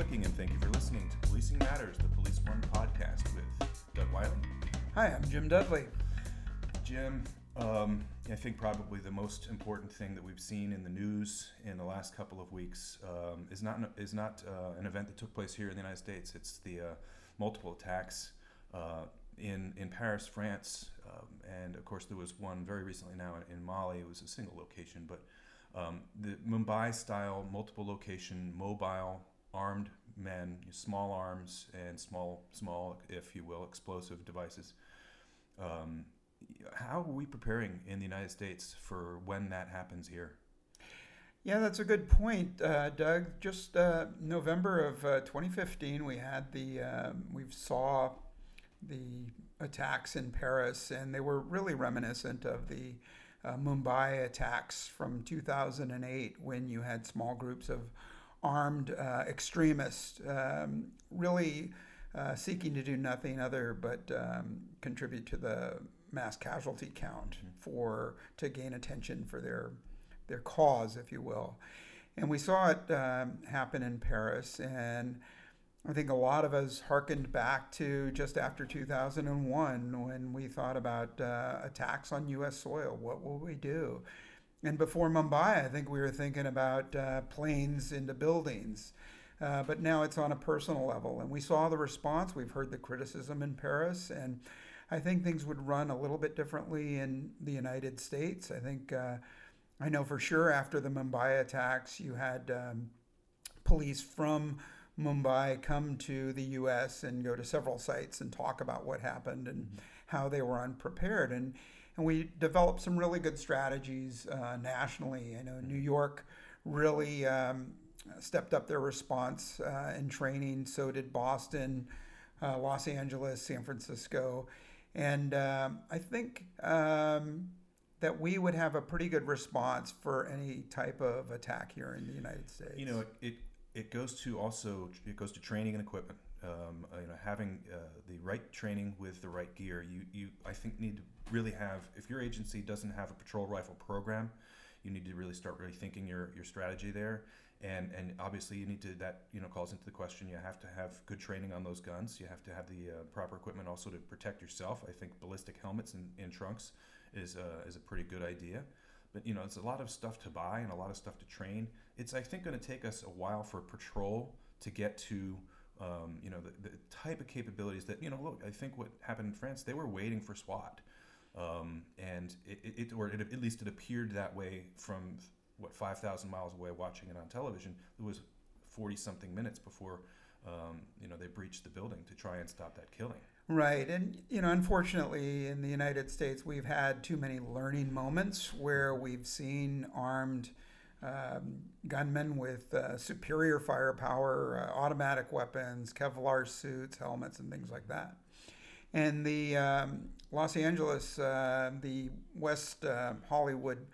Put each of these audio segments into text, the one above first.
clicking, and thank you for listening to Policing Matters, the Police One podcast with Doug Wyllie. Hi, I'm Jim Dudley. Jim, um, I think probably the most important thing that we've seen in the news in the last couple of weeks um, is not is not uh, an event that took place here in the United States. It's the uh, multiple attacks uh, in in Paris, France, um, and of course there was one very recently now in, in Mali. It was a single location, but um, the Mumbai style multiple location mobile armed men, small arms and small small, if you will, explosive devices. Um, how are we preparing in the United States for when that happens here? Yeah, that's a good point, uh, Doug. Just uh, November of uh, 2015, we had the um, we saw the attacks in Paris, and they were really reminiscent of the uh, Mumbai attacks from 2008, when you had small groups of armed uh, extremists um, really uh, seeking to do nothing other but um, contribute to the mass casualty count mm-hmm. for to gain attention for their their cause, if you will. And we saw it um, happen in Paris, and I think a lot of us harkened back to just after 2001 when we thought about uh, attacks on U.S. soil. What will we do? And before Mumbai, I think we were thinking about uh, planes into buildings. Uh, but now it's on a personal level. And we saw the response. We've heard the criticism in Paris. And I think things would run a little bit differently in the United States. I think, uh, I know for sure after the Mumbai attacks, you had um, police from Mumbai come to the US and go to several sites and talk about what happened and mm-hmm. how they were unprepared. And, and we developed some really good strategies uh, nationally. I know New York really um, stepped up their response uh, in training, so did Boston, uh, Los Angeles, San Francisco. And um, I think um, that we would have a pretty good response for any type of attack here in the United States. You know, it it goes to also it goes to training and equipment. Um, you know, having uh, the right training with the right gear. You you I think need to really have if your agency doesn't have a patrol rifle program, you need to really start really thinking your your strategy there. And and obviously you need to that you know calls into the question you have to have good training on those guns. You have to have the uh, proper equipment also to protect yourself. I think ballistic helmets and, and trunks is uh, is a pretty good idea. But you know it's a lot of stuff to buy and a lot of stuff to train. It's i think going to take us a while for patrol to get to um, you know the, the type of capabilities that you know look i think what happened in france they were waiting for swat um, and it, it, or it, at least it appeared that way from what 5,000 miles away watching it on television. It was 40 something minutes before um, you know they breached the building to try and stop that killing. Right, and you know, unfortunately, in the United States, we've had too many learning moments where we've seen armed um, gunmen with uh, superior firepower, uh, automatic weapons, Kevlar suits, helmets, and things like that. And the um, Los Angeles, uh, the West uh, Hollywood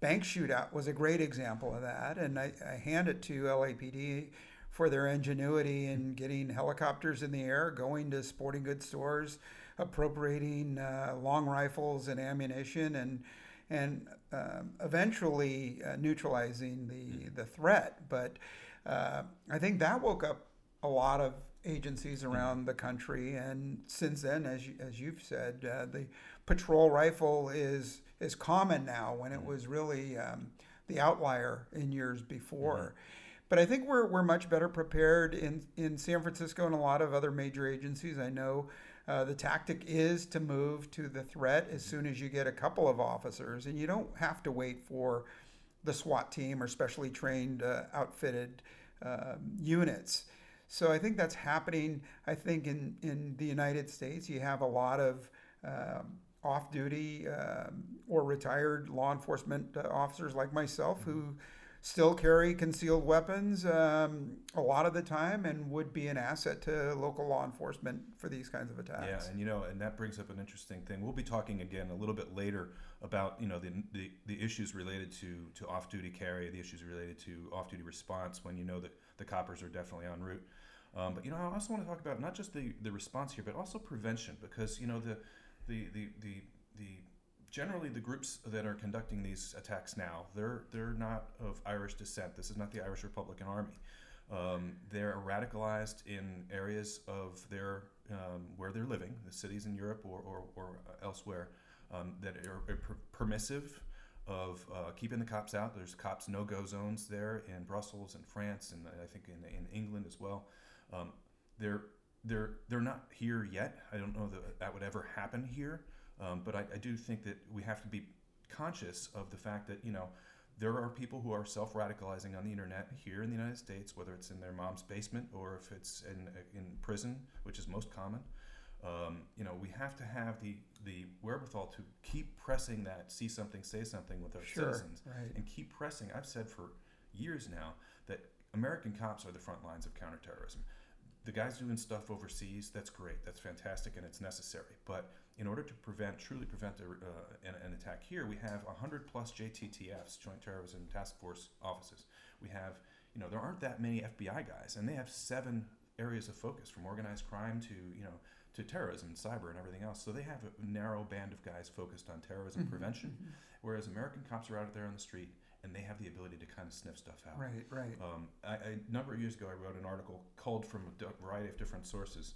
bank shootout was a great example of that. And I, I hand it to LAPD for their ingenuity in getting helicopters in the air, going to sporting goods stores, appropriating uh, long rifles and ammunition, and and uh, eventually uh, neutralizing the the threat. But uh, I think that woke up a lot of agencies around the country, and since then, as you, as you've said, uh, the patrol rifle is is common now when it mm-hmm. was really um, the outlier in years before. Mm-hmm. But I think we're, we're much better prepared in, in San Francisco and a lot of other major agencies. I know uh, the tactic is to move to the threat as soon as you get a couple of officers, and you don't have to wait for the SWAT team or specially trained, uh, outfitted uh, units. So I think that's happening. I think in, in the United States, you have a lot of um, off duty um, or retired law enforcement uh, officers like myself who still carry concealed weapons um, a lot of the time and would be an asset to local law enforcement for these kinds of attacks. Yeah, and you know, and that brings up an interesting thing. We'll be talking again a little bit later about you know the the, the issues related to to off duty carry, the issues related to off duty response when you know that the coppers are definitely en route. Um, but you know, I also want to talk about not just the the response here, but also prevention because you know the the the the, the generally the groups that are conducting these attacks now they're they're not of Irish descent. This is not the Irish Republican Army. Um, they're radicalized in areas of their um, where they're living, the cities in Europe or, or, or elsewhere, um, that are, are per- permissive of uh, keeping the cops out. There's cops no-go zones there in Brussels and France, and I think in, in England as well. Um, they're they're they're not here yet. I don't know that that would ever happen here, um, but I, I do think that we have to be conscious of the fact that you know there are people who are self-radicalizing on the internet here in the United States, whether it's in their mom's basement or if it's in in prison, which is most common. Um, you know, we have to have the the wherewithal to keep pressing that see something, say something with our Sure, citizens, right. and keep pressing. I've said for years now that American cops are the front lines of counterterrorism. The guys doing stuff overseas, that's great, that's fantastic, and it's necessary. But in order to prevent, truly prevent a, uh, an, an attack here, we have 100 plus JTTFs, Joint Terrorism Task Force offices. We have, you know, there aren't that many FBI guys, and they have seven areas of focus from organized crime to, you know, to terrorism and cyber and everything else. So they have a narrow band of guys focused on terrorism Mhm, prevention, whereas American cops are out there on the street and they have the ability to kind of sniff stuff out. Right, right. Um, I, a number of years ago, I wrote an article called from a variety of different sources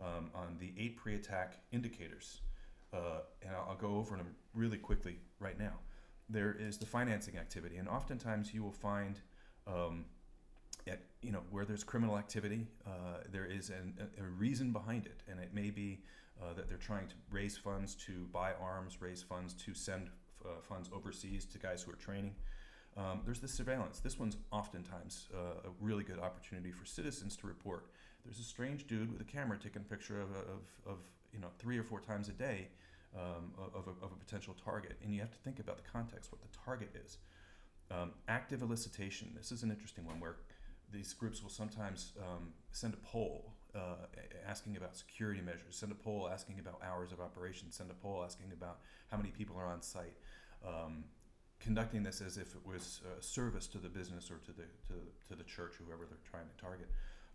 um, on the eight pre-attack indicators, uh, and I'll, I'll go over them really quickly right now. There is the financing activity, and oftentimes you will find, um, at you know where there's criminal activity, uh, there is an, a, a reason behind it, and it may be uh, that they're trying to raise funds to buy arms, raise funds to send uh, funds overseas to guys who are training. Um, there's the surveillance. This one's oftentimes uh, a really good opportunity for citizens to report. There's a strange dude with a camera taking a picture of, of, of you know three or four times a day um, of, a, of a potential target, and you have to think about the context, what the target is. Um, active elicitation. This is an interesting one where these groups will sometimes um, send a poll uh, asking about security measures, send a poll asking about hours of operation, send a poll asking about how many people are on site. Um, conducting this as if it was a service to the business or to the to, to the church, whoever they're trying to target.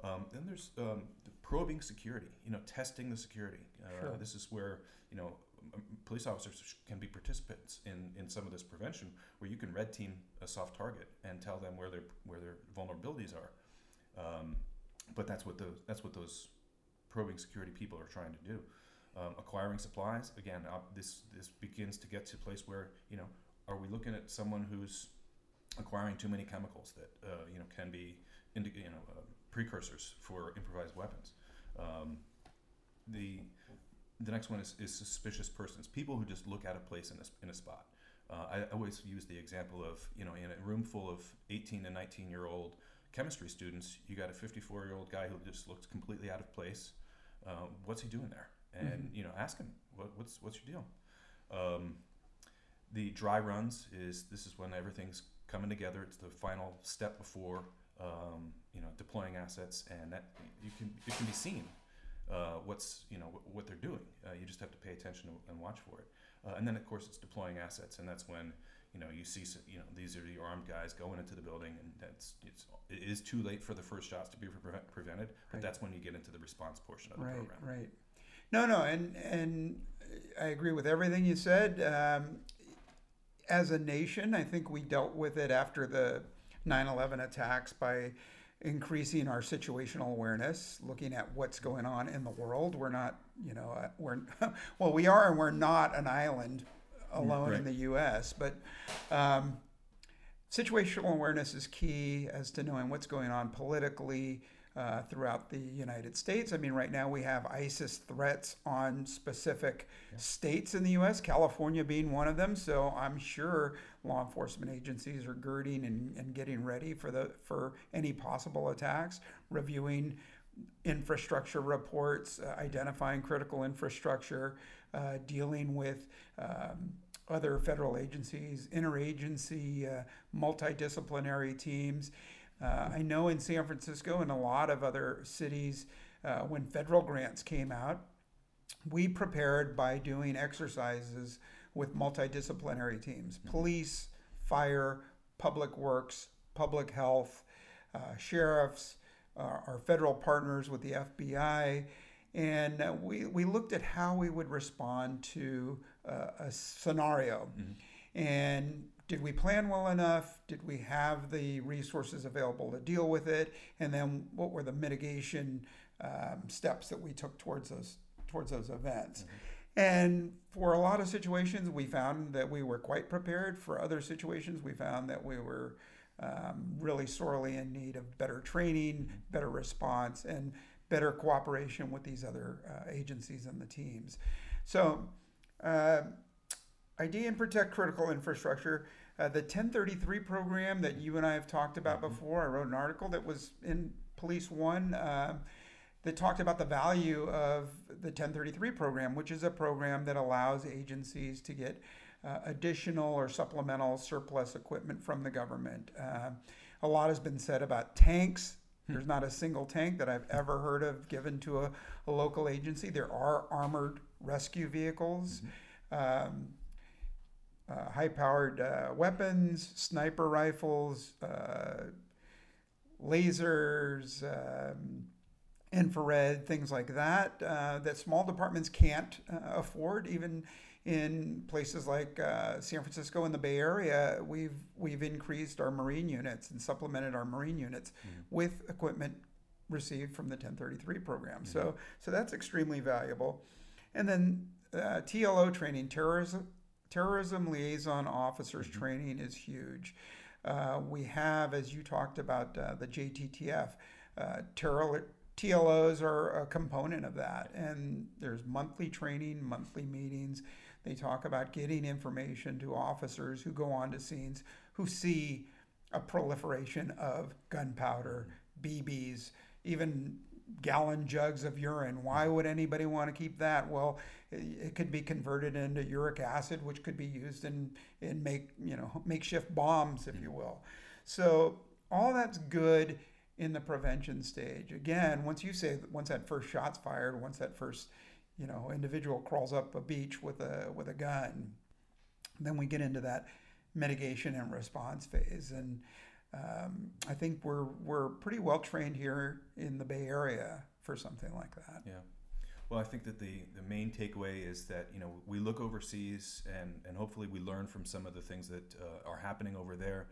Um, then there's um, the probing security, you know, testing the security. Uh, Sure. This is where you know police officers can be participants in, in some of this prevention, where you can red team a soft target and tell them where their where their vulnerabilities are. Um, but that's what those that's what those probing security people are trying to do. Um, acquiring supplies again. Uh, this this begins to get to a place where you know are we looking at someone who's acquiring too many chemicals that uh, you know can be indi- you know uh, precursors for improvised weapons. Um, the the next one is, is suspicious persons, people who just look out of place in a, in a spot. Uh, I always use the example of you know in a room full of 18 and 19 year old chemistry students, you got a 54 year old guy who just looks completely out of place. Uh, what's he doing there? And Mhm. you know, ask him what, what's what's your deal. Um, the dry runs is this is when everything's coming together. It's the final step before um, you know deploying assets, and that you can it can be seen uh, what's you know what, what they're doing. Uh, you just have to pay attention and watch for it. Uh, and then of course it's deploying assets, and that's when you know you see you know these are the armed guys going into the building, and that's it's it is too late for the first shots to be pre- prevented. But Right. that's when you get into the response portion of the Right, program. right. No, no, and and I agree with everything you said. Um, as a nation, I think we dealt with it after the 9/11 attacks by increasing our situational awareness, looking at what's going on in the world. We're not, you know, uh, we're well, we are, and we're not an island alone in the U.S. But um, situational awareness is key as to knowing what's going on politically uh, throughout the United States. I mean, right now we have ISIS threats on specific Yeah. states in the U.S., California being one of them. So I'm sure law enforcement agencies are girding and, and getting ready for the for any possible attacks, reviewing infrastructure reports, uh, identifying critical infrastructure, uh, dealing with um, other federal agencies, interagency, uh, multidisciplinary teams. Uh, I know in San Francisco and a lot of other cities, uh, when federal grants came out, we prepared by doing exercises with multidisciplinary teams police, fire, public works, public health, uh, sheriffs, uh, our federal partners with the FBI. And uh, we, we looked at how we would respond to uh, a scenario Mhm. and did we plan well enough? Did we have the resources available to deal with it? And then what were the mitigation um, steps that we took towards those towards those events? Mm-hmm. And for a lot of situations, we found that we were quite prepared. For other situations, we found that we were um, really sorely in need of better training, better response, and better cooperation with these other uh, agencies and the teams. So, uh, ID and protect critical infrastructure. Uh, the 1033 program that you and I have talked about mm-hmm. before, I wrote an article that was in Police One uh, that talked about the value of the 1033 program, which is a program that allows agencies to get uh, additional or supplemental surplus equipment from the government. Uh, a lot has been said about tanks. Hmm. There's not a single tank that I've ever heard of given to a, a local agency. There are armored rescue vehicles. Mm-hmm. Um, uh, high powered uh, weapons, sniper rifles, uh, lasers, um, infrared, things like that, uh, that small departments can't uh, afford. Even in places like uh, San Francisco and the Bay Area, we've, we've increased our Marine units and supplemented our Marine units mm-hmm. with equipment received from the 1033 program. Mm-hmm. So, so that's extremely valuable. And then TLO training, terrorism terrorism liaison officers mm-hmm. training is huge. Uh, we have, as you talked about, uh, the JTTF. Uh, terror, TLOs are a component of that, and there's monthly training, monthly meetings. They talk about getting information to officers who go on to scenes who see a proliferation of gunpowder, BBs, even gallon jugs of urine. Why would anybody want to keep that? Well, it could be converted into uric acid, which could be used in in make you know makeshift bombs, if you will. So all that's good in the prevention stage. Again, once you say once that first shot's fired, once that first you know individual crawls up a beach with a with a gun, then we get into that mitigation and response phase and um, I think we're we're pretty well trained here in the Bay Area for something like that. Yeah. Well, I think that the, the main takeaway is that you know we look overseas and, and hopefully we learn from some of the things that uh, are happening over there.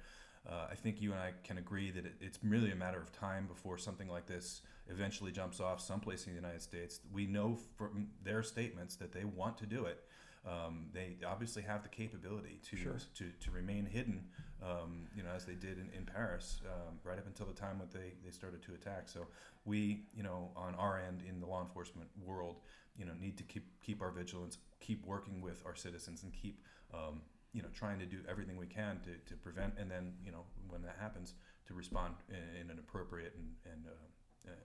Uh, I think you and I can agree that it, it's really a matter of time before something like this eventually jumps off someplace in the United States. We know from their statements that they want to do it. Um, they obviously have the capability to sure. to, to remain hidden, um, you know, as they did in, in Paris, um, right up until the time when they, they started to attack. So we, you know, on our end in the law enforcement world, you know, need to keep keep our vigilance, keep working with our citizens, and keep, um, you know, trying to do everything we can to, to prevent, and then, you know, when that happens, to respond in, in an appropriate and, and uh, uh,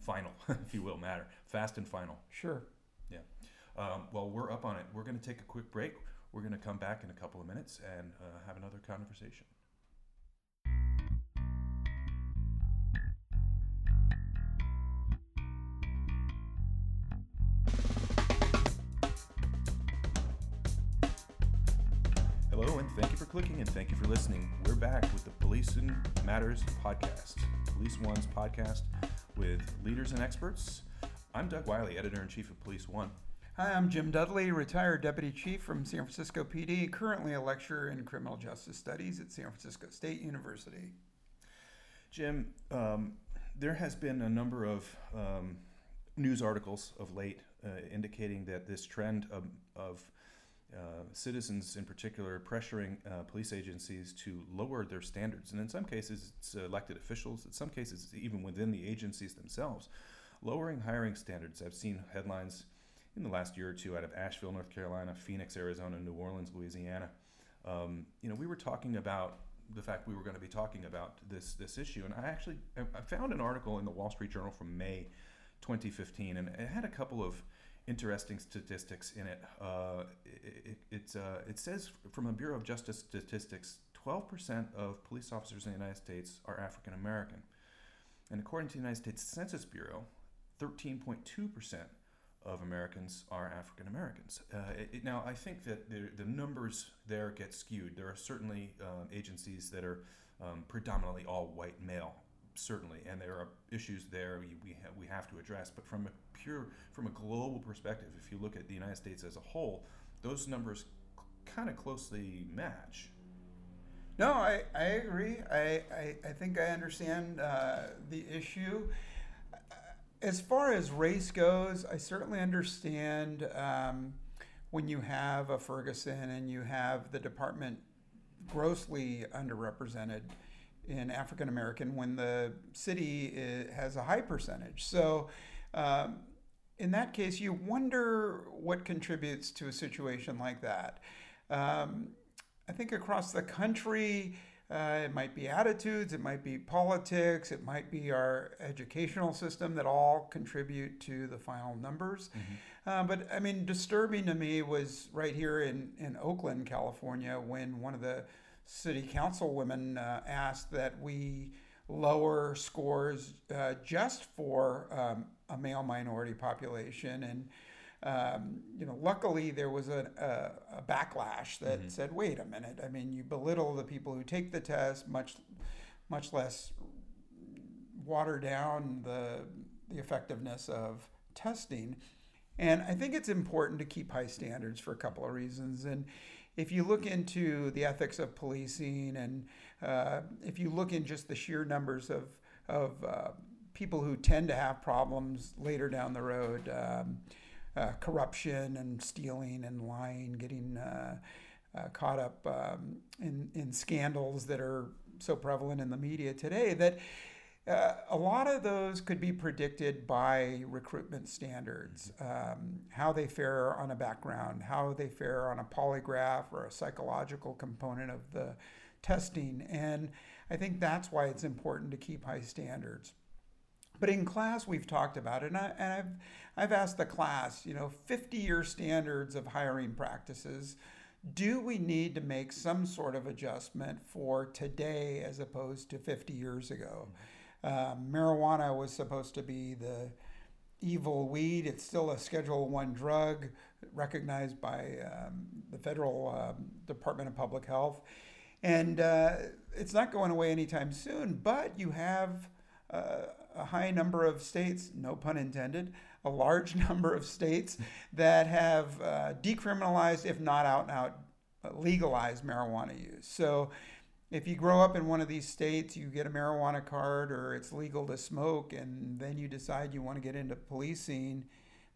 final, if you will, matter, fast and final. Sure. Yeah. Um, well, we're up on it. We're going to take a quick break. We're going to come back in a couple of minutes and uh, have another conversation. Clicking and thank you for listening. We're back with the Policing Matters podcast, Police One's podcast with leaders and experts. I'm Doug Wyllie, editor in chief of Police One. Hi, I'm Jim Dudley, retired deputy chief from San Francisco PD, currently a lecturer in criminal justice studies at San Francisco State University. Jim, um, there has been a number of um, news articles of late uh, indicating that this trend of, of uh, citizens, in particular, pressuring uh, police agencies to lower their standards, and in some cases, it's elected officials. In some cases, even within the agencies themselves, lowering hiring standards. I've seen headlines in the last year or two out of Asheville, North Carolina, Phoenix, Arizona, New Orleans, Louisiana. Um, you know, we were talking about the fact we were going to be talking about this this issue, and I actually I found an article in the Wall Street Journal from May 2015, and it had a couple of interesting statistics in it. Uh, it, it, uh, it says from a Bureau of Justice statistics, 12% of police officers in the United States are African American. And according to the United States Census Bureau, 13.2% of Americans are African Americans. Uh, now, I think that the, the, numbers there get skewed. There are certainly uh, agencies that are um, predominantly all white male, certainly, and there are issues there we, we, ha- we have to address. But from a pure, from a global perspective, if you look at the United States as a whole, those numbers kind of closely match. No, I, I agree. I, I, I think I understand uh, the issue. As far as race goes, I certainly understand um, when you have a Ferguson and you have the department grossly underrepresented in African American when the city is, has a high percentage. So, um, in that case, you wonder what contributes to a situation like that. Um, I think across the country, uh, it might be attitudes, it might be politics, it might be our educational system that all contribute to the final numbers. Mm-hmm. Uh, but I mean, disturbing to me was right here in, in Oakland, California, when one of the city council women uh, asked that we lower scores uh, just for um, a male minority population. And um, you know, luckily there was a, a, a backlash that mm-hmm. said, "Wait a minute! I mean, you belittle the people who take the test, much, much less water down the the effectiveness of testing." And I think it's important to keep high standards for a couple of reasons. And if you look into the ethics of policing, and uh, if you look in just the sheer numbers of of uh, people who tend to have problems later down the road. Um, uh, corruption and stealing and lying, getting uh, uh, caught up um, in, in scandals that are so prevalent in the media today that uh, a lot of those could be predicted by recruitment standards, um, how they fare on a background, how they fare on a polygraph or a psychological component of the testing. And I think that's why it's important to keep high standards. But in class, we've talked about it, and, I, and I've, I've asked the class, you know, 50 year standards of hiring practices. Do we need to make some sort of adjustment for today as opposed to 50 years ago? Uh, marijuana was supposed to be the evil weed. It's still a Schedule One drug recognized by um, the federal um, Department of Public Health, and uh, it's not going away anytime soon. But you have uh, a high number of states, no pun intended, a large number of states that have uh, decriminalized, if not out and out legalized marijuana use. So if you grow up in one of these states, you get a marijuana card or it's legal to smoke, and then you decide you want to get into policing,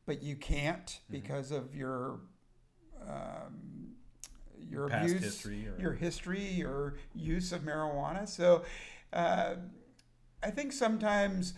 but you can't mm-hmm. because of your um, your Past abuse, history or... your history, your use of marijuana. So. Uh, I think sometimes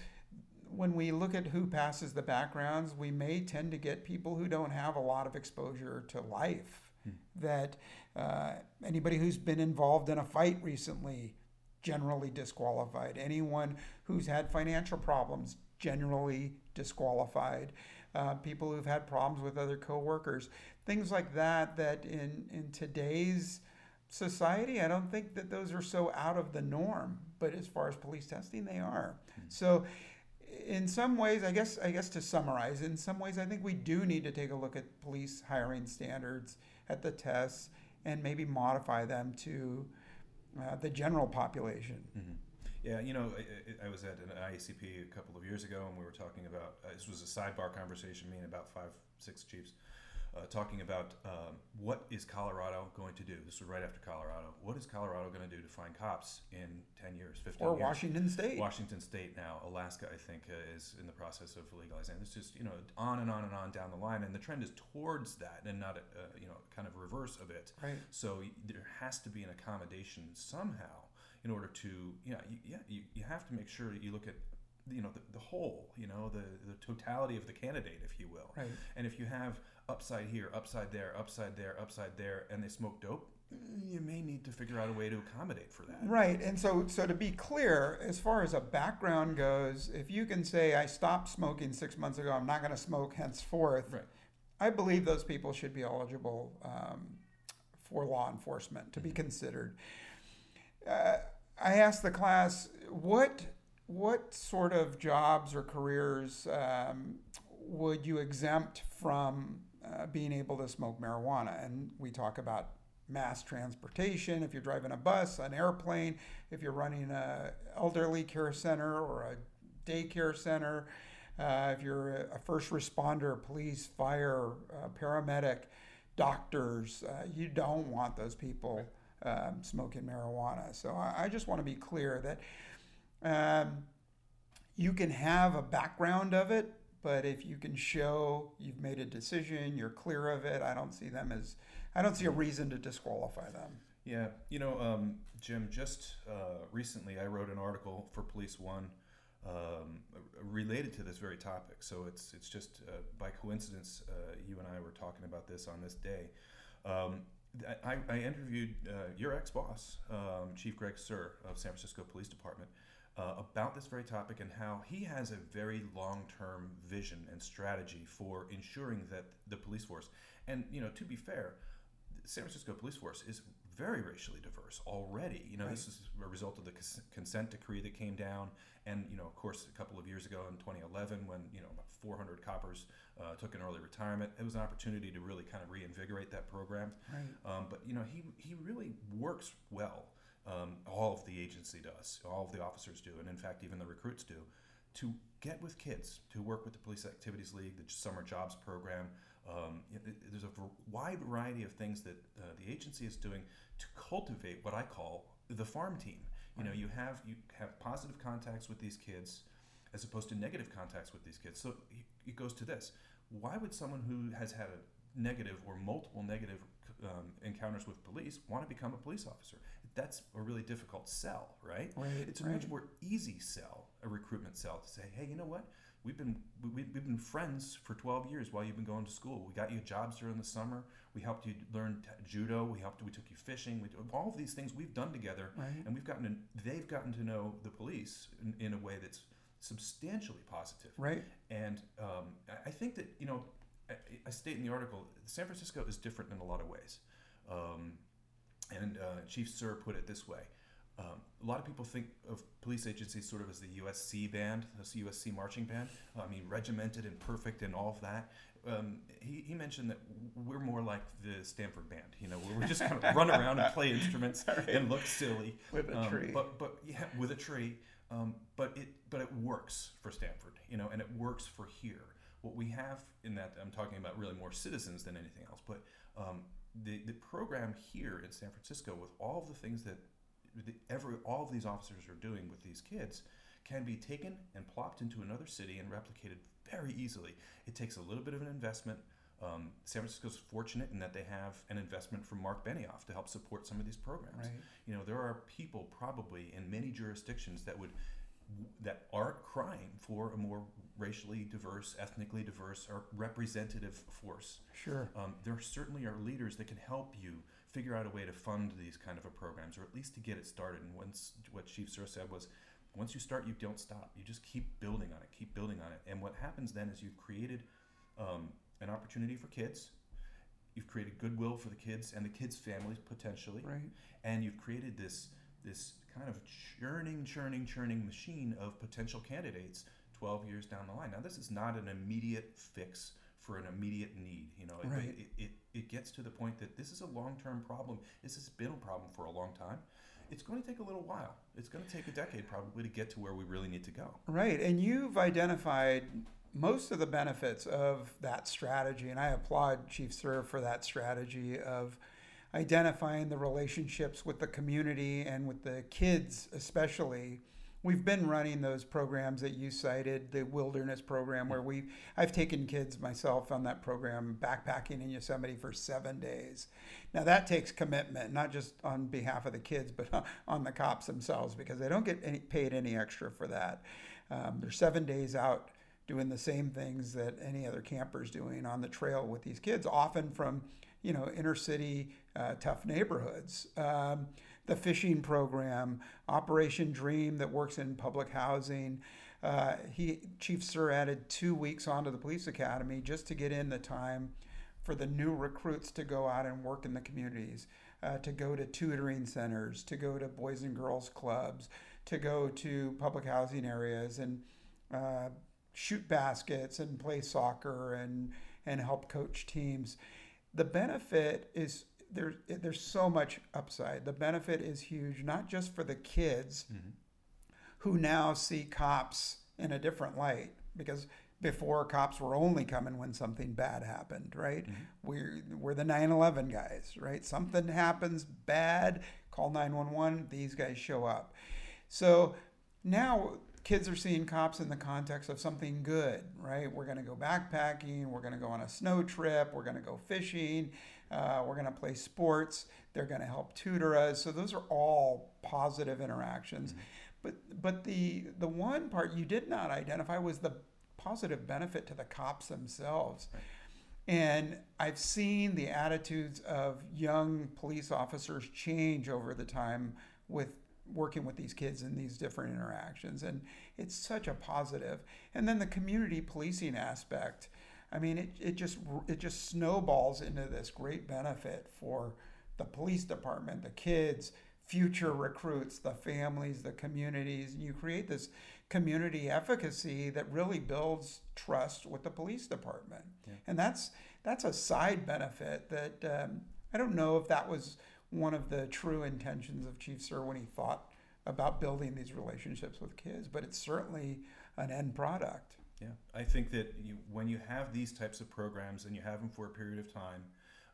when we look at who passes the backgrounds, we may tend to get people who don't have a lot of exposure to life. Hmm. That uh, anybody who's been involved in a fight recently, generally disqualified. Anyone who's had financial problems, generally disqualified. Uh, people who've had problems with other coworkers, things like that. That in in today's society, I don't think that those are so out of the norm. But as far as police testing, they are. Mm-hmm. So, in some ways, I guess, I guess to summarize, in some ways, I think we do need to take a look at police hiring standards at the tests and maybe modify them to uh, the general population. Mm-hmm. Yeah, you know, I, I, was at an IACP a couple of years ago, and we were talking about uh, this was a sidebar conversation, me and about five, six chiefs uh, talking about um, what is Colorado going to do. This was right after Colorado. What is Colorado going to do to find cops in 10 years, 15 or years? Washington State. Washington State now. Alaska, I think, uh, is in the process of legalizing. It's just, you know, on and on and on down the line. And the trend is towards that and not, a, uh, you know, kind of reverse of it. Right. So there has to be an accommodation somehow in order to, you know, you, yeah, you, you have to make sure that you look at you know the, the whole you know the the totality of the candidate if you will right. and if you have upside here, upside there, upside there, upside there, and they smoke dope, you may need to figure out a way to accommodate for that. Right. And so so to be clear, as far as a background goes, if you can say I stopped smoking 6 months ago, I'm not going to smoke henceforth. Right. I believe those people should be eligible um, for law enforcement to be mm-hmm. considered. Uh, I asked the class what what sort of jobs or careers um, would you exempt from uh, being able to smoke marijuana. And we talk about mass transportation, if you're driving a bus, an airplane, if you're running a elderly care center or a daycare center, uh, if you're a first responder, police, fire, uh, paramedic, doctors. Uh, you don't want those people um, smoking marijuana. So I, I just want to be clear that um, you can have a background of it, but if you can show you've made a decision, you're clear of it, I don't see them as, I don't see a reason to disqualify them. Yeah, you know, um, Jim, just uh, recently I wrote an article for Police One um, related to this very topic. So it's it's just uh, by coincidence uh, you and I were talking about this on this day. Um, I, I, interviewed uh, your ex boss, um, Chief Greg Suhr of San Francisco Police Department, uh, about this very topic and how he has a very long term vision and strategy for ensuring that the police force, and you know, to be fair, the San Francisco police force is very racially diverse already. You know, right. this is a result of the consent decree that came down, and you know, of course, a couple of years ago in 2011, when you know about 400 coppers uh, took an early retirement, it was an opportunity to really kind of reinvigorate that program. Right. Um, but you know, he he really works well. Um, all of the agency does, all of the officers do, and in fact, even the recruits do, to get with kids, to work with the Police Activities League, the Summer Jobs Program. Um, there's a wide variety of things that uh, the agency is doing to cultivate what I call the farm team. You know, you have you have positive contacts with these kids, as opposed to negative contacts with these kids. So it goes to this: Why would someone who has had a negative or multiple negative um, encounters with police want to become a police officer? That's a really difficult sell, right? Right. It's a right. much more easy sell, a recruitment sell, to say, hey, you know what? We've been we, we've been friends for 12 years while you've been going to school. We got you jobs during the summer. We helped you learn t- judo. We helped. We took you fishing. We all of these things we've done together, right. and we've gotten. To, they've gotten to know the police in, in a way that's substantially positive. Right. And um, I think that you know, I, I, state in the article, San Francisco is different in a lot of ways. Um, and uh, Chief Suhr put it this way. Um, a lot of people think of police agencies sort of as the USC band, the USC marching band. I mean, regimented and perfect and all of that. Um, he, he mentioned that we're more like the Stanford band, you know, where we just kind of run around and play instruments right. and look silly with a um, tree. But but yeah, with a tree. Um, but it but it works for Stanford, you know, and it works for here. What we have in that I'm talking about really more citizens than anything else, but um, the the program here in San Francisco with all of the things that the, every all of these officers are doing with these kids can be taken and plopped into another city and replicated very easily. It takes a little bit of an investment. Um, San Francisco's fortunate in that they have an investment from Mark Benioff to help support some of these programs. Right. You know, there are people probably in many jurisdictions that would that are crying for a more racially diverse, ethnically diverse, or representative force. Sure. Um, there certainly are leaders that can help you figure out a way to fund these kind of a programs, or at least to get it started. And once what Chief Suhr said was, once you start, you don't stop. You just keep building on it, keep building on it. And what happens then is you've created um, an opportunity for kids. You've created goodwill for the kids and the kids' families potentially, right? And you've created this this kind of churning, churning, churning machine of potential candidates 12 years down the line. Now, this is not an immediate fix for an immediate need. You know, right. it, it, it, it gets to the point that this is a long term problem. This has been a problem for a long time it's going to take a little while. It's going to take a decade probably to get to where we really need to go. Right. And you've identified most of the benefits of that strategy. And I applaud Chief Suhr for that strategy of identifying the relationships with the community and with the kids, especially we've been running those programs that you cited, the wilderness program, where we I've taken kids myself on that program, backpacking in Yosemite for seven days. Now that takes commitment, not just on behalf of the kids, but on the cops themselves, because they don't get any, paid any extra for that. Um, they're seven days out doing the same things that any other campers doing on the trail with these kids, often from you know inner city uh, tough neighborhoods. Um, the fishing program, Operation Dream that works in public housing. Uh, he Chief Suhr added two weeks onto the police academy just to get in the time for the new recruits to go out and work in the communities, uh, to go to tutoring centers, to go to boys and girls clubs, to go to public housing areas and uh, shoot baskets and play soccer and and help coach teams. The benefit is there's there's so much upside. The benefit is huge, not just for the kids mm-hmm. who now see cops in a different light because before cops were only coming when something bad happened, right? Mm-hmm. We're, we're the 9 11 guys, right? Something happens bad, call 911, these guys show up. So now kids are seeing cops in the context of something good, right? We're going to go backpacking, we're going to go on a snow trip, we're going to go fishing, uh, we're going to play sports, they're going to help tutor us. So those are all positive interactions. Mm-hmm. But but the the one part you did not identify was the positive benefit to the cops themselves. Right. And I've seen the attitudes of young police officers change over the time with working with these kids in these different interactions. And it's such a positive. And then the community policing aspect. I mean, it, it just it just snowballs into this great benefit for the police department, the kids, future recruits, the families, the communities. And you create this community efficacy that really builds trust with the police department. Yeah. And that's that's a side benefit that um, I don't know if that was one of the true intentions of Chief Suhr when he thought about building these relationships with kids, but it's certainly an end product. Yeah, I think that you, when you have these types of programs and you have them for a period of time,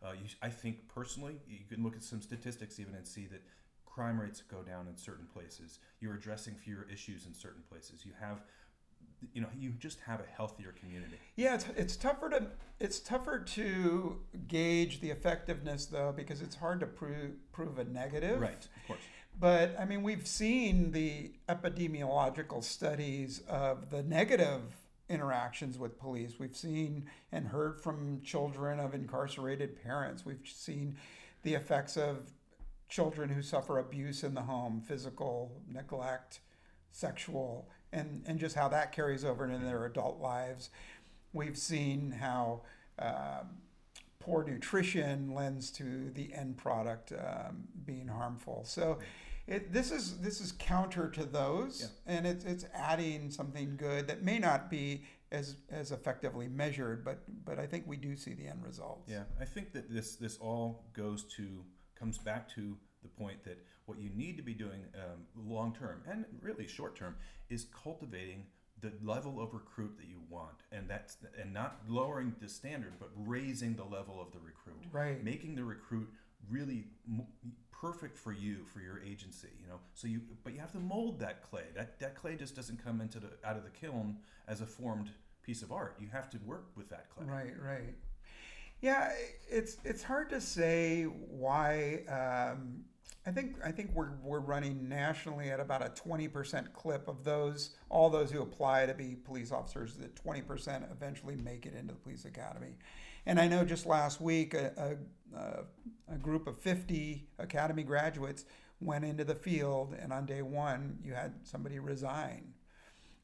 uh, you, I think personally, you can look at some statistics even and see that crime rates go down in certain places. You're addressing fewer issues in certain places. You have you know you just have a healthier community yeah it's, it's tougher to it's tougher to gauge the effectiveness though because it's hard to prove prove a negative right of course but i mean we've seen the epidemiological studies of the negative interactions with police we've seen and heard from children of incarcerated parents we've seen the effects of children who suffer abuse in the home, physical neglect, sexual, and, and just how that carries over into their adult lives. We've seen how um, poor nutrition lends to the end product um, being harmful. So it, this is this is counter to those, yeah. and it's it's adding something good that may not be as as effectively measured, but but I think we do see the end results. Yeah, I think that this this all goes to comes back to the point that what you need to be doing um, long term and really short term is cultivating the level of recruit that you want and that's and not lowering the standard but raising the level of the recruit right making the recruit really perfect for you for your agency you know so you but you have to mold that clay that that clay just doesn't come into the out of the kiln as a formed piece of art you have to work with that clay right right yeah, it's it's hard to say why. Um, I think I think we're we're running nationally at about a twenty percent clip of those all those who apply to be police officers. That twenty percent eventually make it into the police academy, and I know just last week a, a, a group of fifty academy graduates went into the field, and on day one you had somebody resign.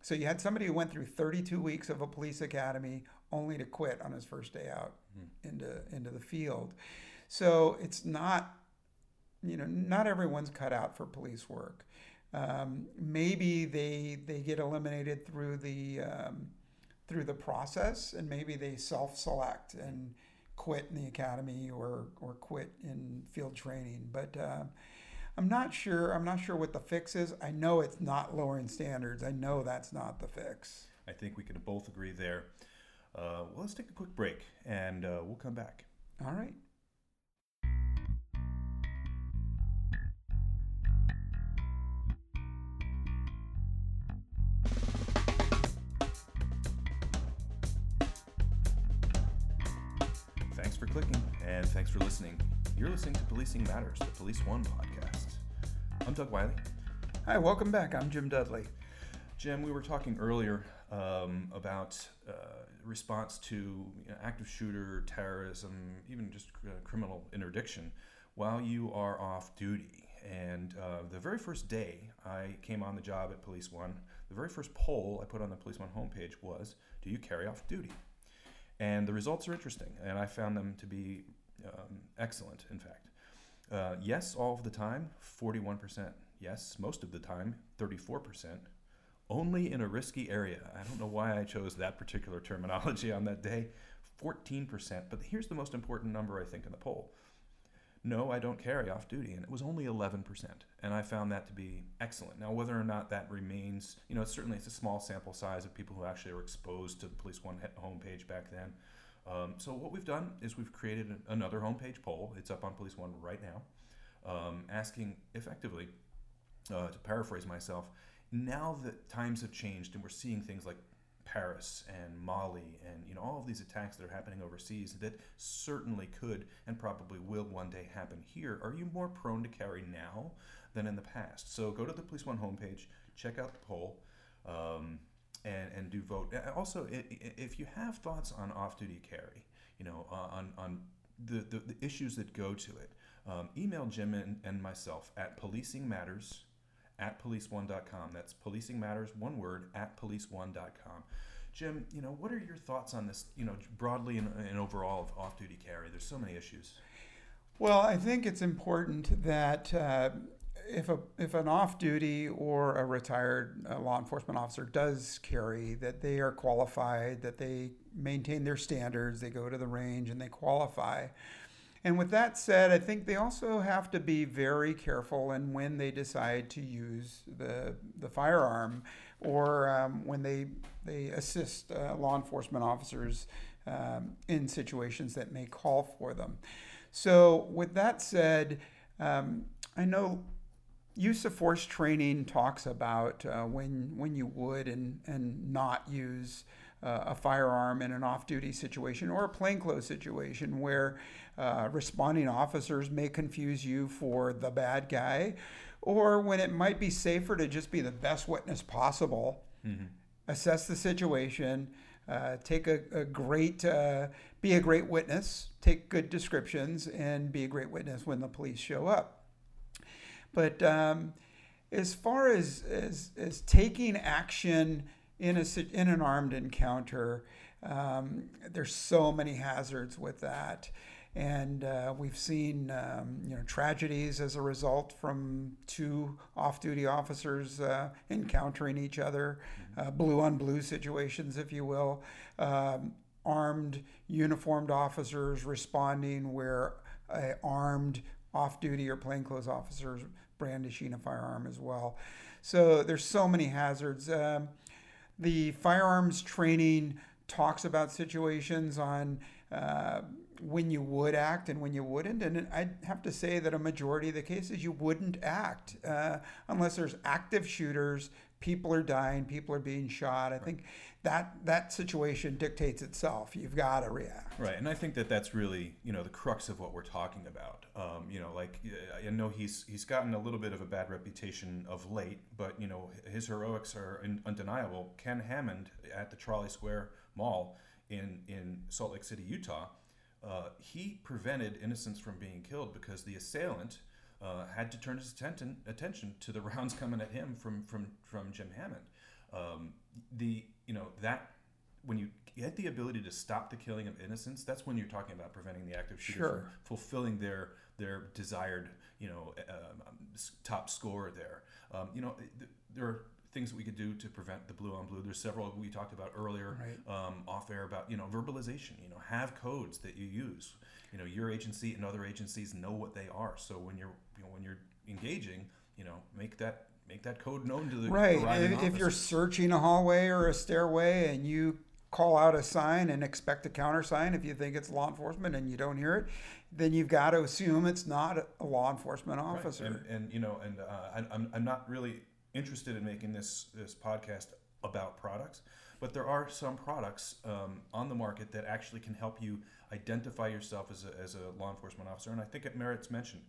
So you had somebody who went through 32 weeks of a police academy only to quit on his first day out mm-hmm. into into the field. So it's not, you know, not everyone's cut out for police work. Um, maybe they they get eliminated through the um, through the process, and maybe they self-select and quit in the academy or or quit in field training. But uh, I'm not sure. I'm not sure what the fix is. I know it's not lowering standards. I know that's not the fix. I think we can both agree there. Uh, well, let's take a quick break and uh, we'll come back. All right. Thanks for listening. You're listening to Policing Matters, the Police One podcast. I'm Doug Wyllie. Hi, welcome back. I'm Jim Dudley. Jim, we were talking earlier um, about uh, response to you know, active shooter, terrorism, even just uh, criminal interdiction while you are off duty. And uh, the very first day I came on the job at Police One, the very first poll I put on the Police One homepage was Do you carry off duty? And the results are interesting, and I found them to be um, excellent, in fact. Uh, yes, all of the time, 41%. Yes, most of the time, 34% only in a risky area. I don't know why I chose that particular terminology on that day. 14%. But here's the most important number, I think, in the poll no, I don't carry off duty. And it was only 11%. And I found that to be excellent. Now, whether or not that remains, you know, it's certainly it's a small sample size of people who actually were exposed to the Police One homepage back then. Um, so, what we've done is we've created another homepage poll. It's up on Police One right now, um, asking effectively, uh, to paraphrase myself, now that times have changed and we're seeing things like Paris and Mali and you know all of these attacks that are happening overseas that certainly could and probably will one day happen here. Are you more prone to carry now than in the past? So go to the Police One homepage, check out the poll, um, and and do vote. Also, if you have thoughts on off-duty carry, you know on on the, the, the issues that go to it, um, email Jim and, and myself at policing matters at policeone.com. That's policing matters, one word, at policeone.com. Jim, you know, what are your thoughts on this, you know, broadly and, and overall of off duty carry? There's so many issues. Well, I think it's important that uh, if, a, if an off duty or a retired uh, law enforcement officer does carry, that they are qualified, that they maintain their standards, they go to the range and they qualify. And with that said, I think they also have to be very careful in when they decide to use the, the firearm or um, when they, they assist uh, law enforcement officers um, in situations that may call for them. So, with that said, um, I know use of force training talks about uh, when, when you would and, and not use uh, a firearm in an off duty situation or a plainclothes situation where uh, responding officers may confuse you for the bad guy, or when it might be safer to just be the best witness possible, mm-hmm. assess the situation. Uh, take a, a great, uh, be a great witness, take good descriptions, and be a great witness when the police show up. But um, as far as, as, as taking action in a in an armed encounter. Um, there's so many hazards with that, and uh, we've seen um, you know tragedies as a result from two off-duty officers uh, encountering each other, uh, blue on blue situations, if you will. Um, armed uniformed officers responding where armed off-duty or plainclothes officers brandishing a firearm as well. So there's so many hazards. Um, the firearms training talks about situations on uh, when you would act and when you wouldn't. And I'd have to say that a majority of the cases you wouldn't act uh, unless there's active shooters, people are dying, people are being shot. I right. think that that situation dictates itself. You've got to react. Right, and I think that that's really you know the crux of what we're talking about. Um, you know, like I know he's he's gotten a little bit of a bad reputation of late, but you know his heroics are undeniable. Ken Hammond at the Trolley Square Mall in in Salt Lake City, Utah, uh, he prevented innocents from being killed because the assailant. Uh, had to turn his attention attention to the rounds coming at him from from from Jim Hammond. Um, the you know that when you get the ability to stop the killing of innocents, that's when you're talking about preventing the active shooter sure. from fulfilling their their desired you know um, top score there. Um, you know th- there are things that we could do to prevent the blue on blue. There's several we talked about earlier right. um, off air about you know verbalization. You know have codes that you use. You know your agency and other agencies know what they are. So when you're you know, when you're engaging, you know make that make that code known to the right. If, if, you're searching a hallway or a stairway and you call out a sign and expect a countersign if you think it's law enforcement and you don't hear it, then you've got to assume it's not a law enforcement officer. Right. And, and, you know, and uh, I, I'm I'm not really interested in making this this podcast about products, but there are some products um, on the market that actually can help you identify yourself as a, as a law enforcement officer, and I think it merits mention.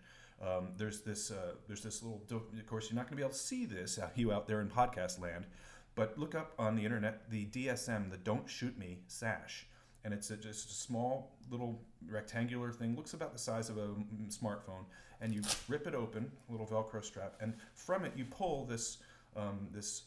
Um, there's this uh, there's this little. Of course, you're not going to be able to see this uh, you out there in podcast land, but look up on the internet the DSM, the Don't Shoot Me sash, and it's a, just a small little rectangular thing. Looks about the size of a smartphone, and you rip it open, little Velcro strap, and from it you pull this um, this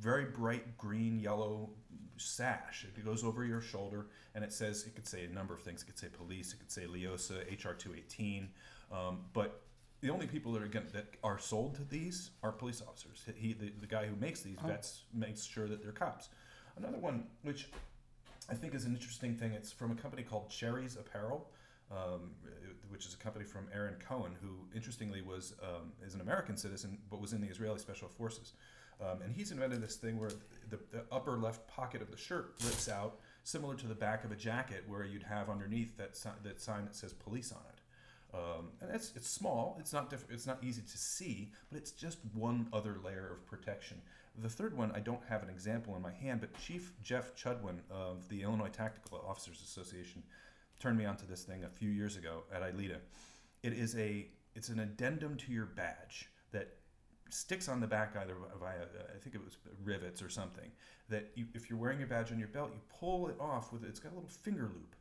very bright green yellow sash. It goes over your shoulder, and it says it could say a number of things. It could say police. It could say LEOSA, HR 218. Um, but the only people that are going that are sold to these are police officers. He, the, the guy who makes these oh. vets makes sure that they're cops. Another one, which I think is an interesting thing, it's from a company called Cherries Apparel. um, which is a company from Aaron Cohen, who interestingly was um, is an American citizen but was in the Israeli Special Forces. Um, and he's invented this thing where the, the, upper left pocket of the shirt lifts out, similar to the back of a jacket, where you'd have underneath that si- that sign that says police on it. Um, and it's it's small. It's not diff- it's not easy to see, but it's just one other layer of protection. The third one, I don't have an example in my hand, but Chief Jeff Chudwin of the Illinois Tactical Officers Association turned me onto this thing a few years ago at ILEETA. It is a it's an addendum to your badge that sticks on the back either via I think it was rivets or something that you, if you're wearing your badge on your belt, you pull it off with it's got a little finger loop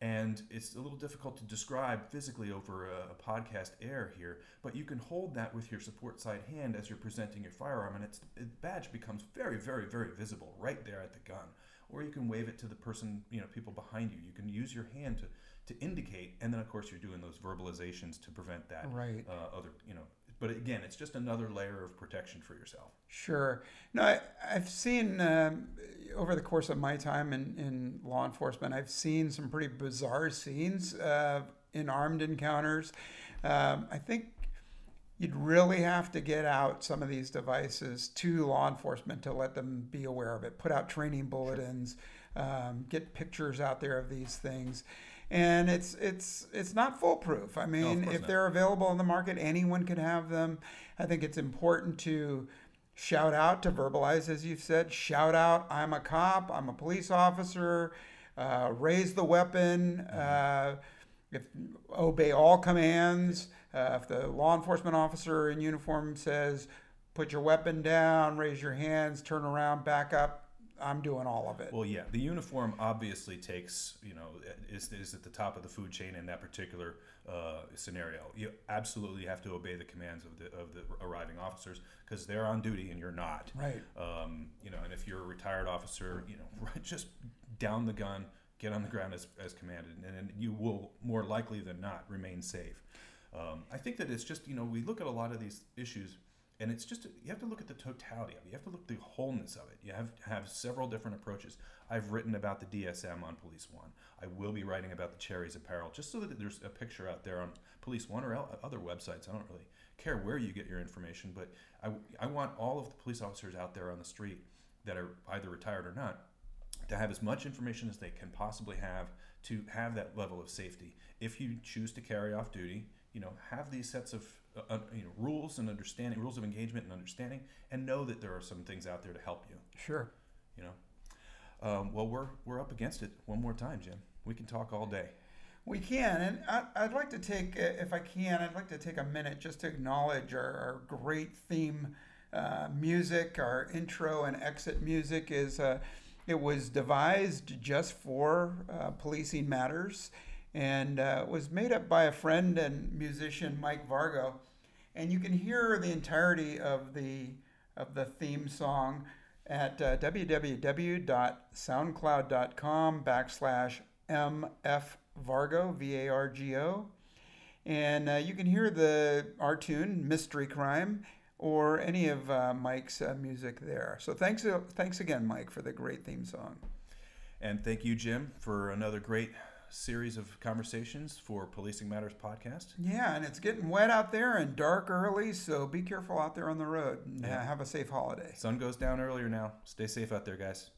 and it's a little difficult to describe physically over a, a, podcast air here, but you can hold that with your support side hand as you're presenting your firearm, and its the badge becomes very, very, very visible right there at the gun. Or you can wave it to the person, you know, people behind you. You can use your hand to to indicate, and then of course you're doing those verbalizations to prevent that right. uh, other, you know, but again, it's just another layer of protection for yourself. Sure. No, I, have seen um, over the course of my time in, in law enforcement, I've seen some pretty bizarre scenes uh, in armed encounters. Um, I think you'd really have to get out some of these devices to law enforcement to let them be aware of it. Put out training bulletins, um, get pictures out there of these things and it's it's it's not foolproof. I mean, no, if not. they're available in the market, anyone can have them. I think it's important to shout out to verbalize, as you've said. Shout out, I'm a cop, I'm a police officer. Uh, raise the weapon. Mm-hmm. Uh, if obey all commands. Uh, if the law enforcement officer in uniform says, "Put your weapon down," raise your hands, turn around, back up I'm doing all of it. Well, yeah, the uniform obviously takes, you know, is, is at the top of the food chain in that particular uh, scenario. You absolutely have to obey the commands of the of the arriving officers because they're on duty and you're not. Right. Um, you know, and if you're a retired officer, you know, just down the gun, get on the ground as, as commanded, and you will more likely than not remain safe. Um, I think that it's just, you know, we look at a lot of these issues and it's just you have to look at the totality of it. You have to look at the wholeness of it. You have have several different approaches. I've written about the DSM on Police One. I will be writing about the Cherries apparel, just so that there's a picture out there on Police One or other websites. I don't really care where you get your information, but I, I want all of the police officers out there on the street that are either retired or not to have as much information as they can possibly have to have that level of safety. If you choose to carry off duty, you know, have these sets of uh, uh, you know, rules and understanding, rules of engagement and understanding, and know that there are some things out there to help you. Sure. You know. Um, well, we're we're up against it one more time, Jim. We can talk all day. We can, and I, would like to take, uh, if I can, I'd like to take a minute just to acknowledge our, our great theme uh, music. Our intro and exit music is, uh, it was devised just for uh, policing matters, and uh, was made up by a friend and musician, Mike Vargo. And you can hear the entirety of the of the theme song at uh, www.soundcloud.com backslash mfvargo v-a-r-g-o and uh, you can hear the our tune mystery crime or any of uh, mike's uh, music there. So thanks uh, thanks again mike for the great theme song. And thank you jim for another great series of conversations for Policing Matters podcast. Yeah, and it's getting wet out there and dark early, so be careful out there on the road yeah. have a safe holiday. Sun goes down earlier now. Stay safe out there, guys.